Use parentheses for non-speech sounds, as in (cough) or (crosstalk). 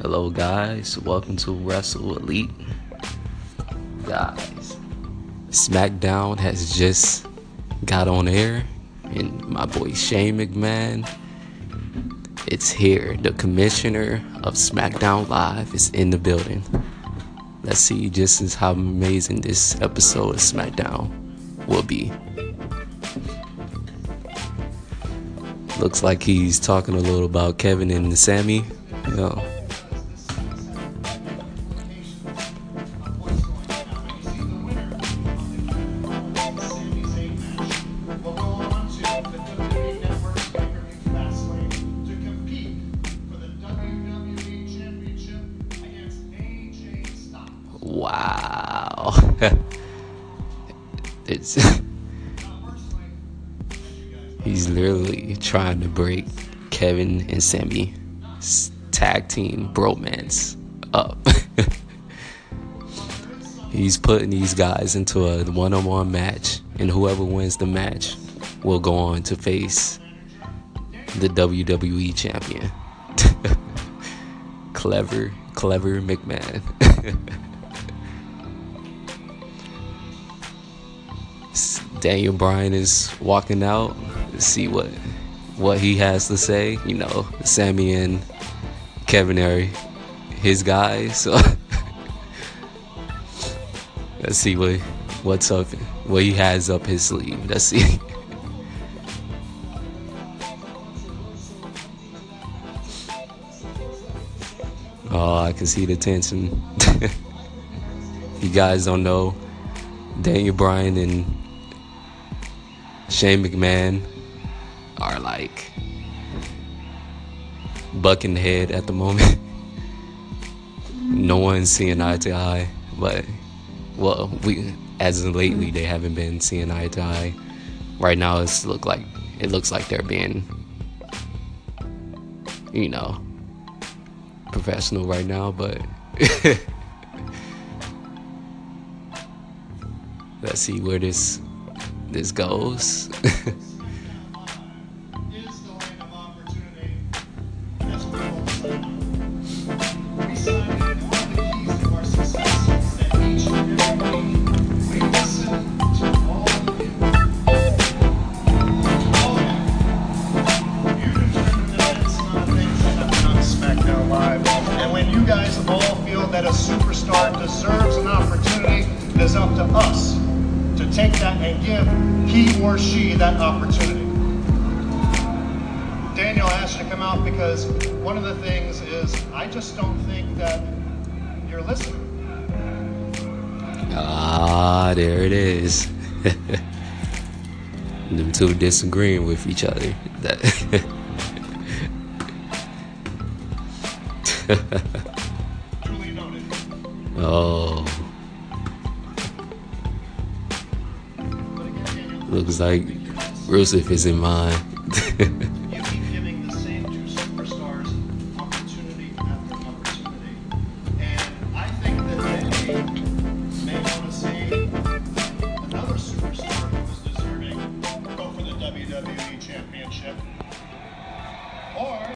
Hello, guys. Welcome to Wrestle Elite. Guys, SmackDown has just got on air, and my boy Shane McMahon, it's here. The commissioner of SmackDown Live is in the building. Let's see just as how amazing this episode of SmackDown will be. Looks like he's talking a little about Kevin and Sami. You know. Wow. (laughs) it's (laughs) he's literally trying to break Kevin and Sami's tag team bromance up. (laughs) he's putting these guys into a one-on-one match, and whoever wins the match will go on to face the WWE champion. clever, clever McMahon. Daniel Bryan is walking out. Let's see what what he has to say. You know, Sami and Kevin are his guys. So (laughs) let's see what what's up, what he has up his sleeve. Let's see. (laughs) Oh, I can see the tension. (laughs) you guys don't know, Daniel Bryan and Shane McMahon are like bucking head at the moment. (laughs) no one's seeing eye to eye, but well, we as of lately they haven't been seeing eye to eye. Right now, it's look like it looks like they're being, you know, professional right now, but (laughs) let's see where this this goes. (laughs) Guys all feel that a superstar deserves an opportunity, it is up to us to take that and give he or she that opportunity. Daniel asked you to come out because one of the things is I just don't think that you're listening. ah, there it is. (laughs) Them two disagreeing with each other. That (laughs) oh, looks like Rusev is in mine. (laughs)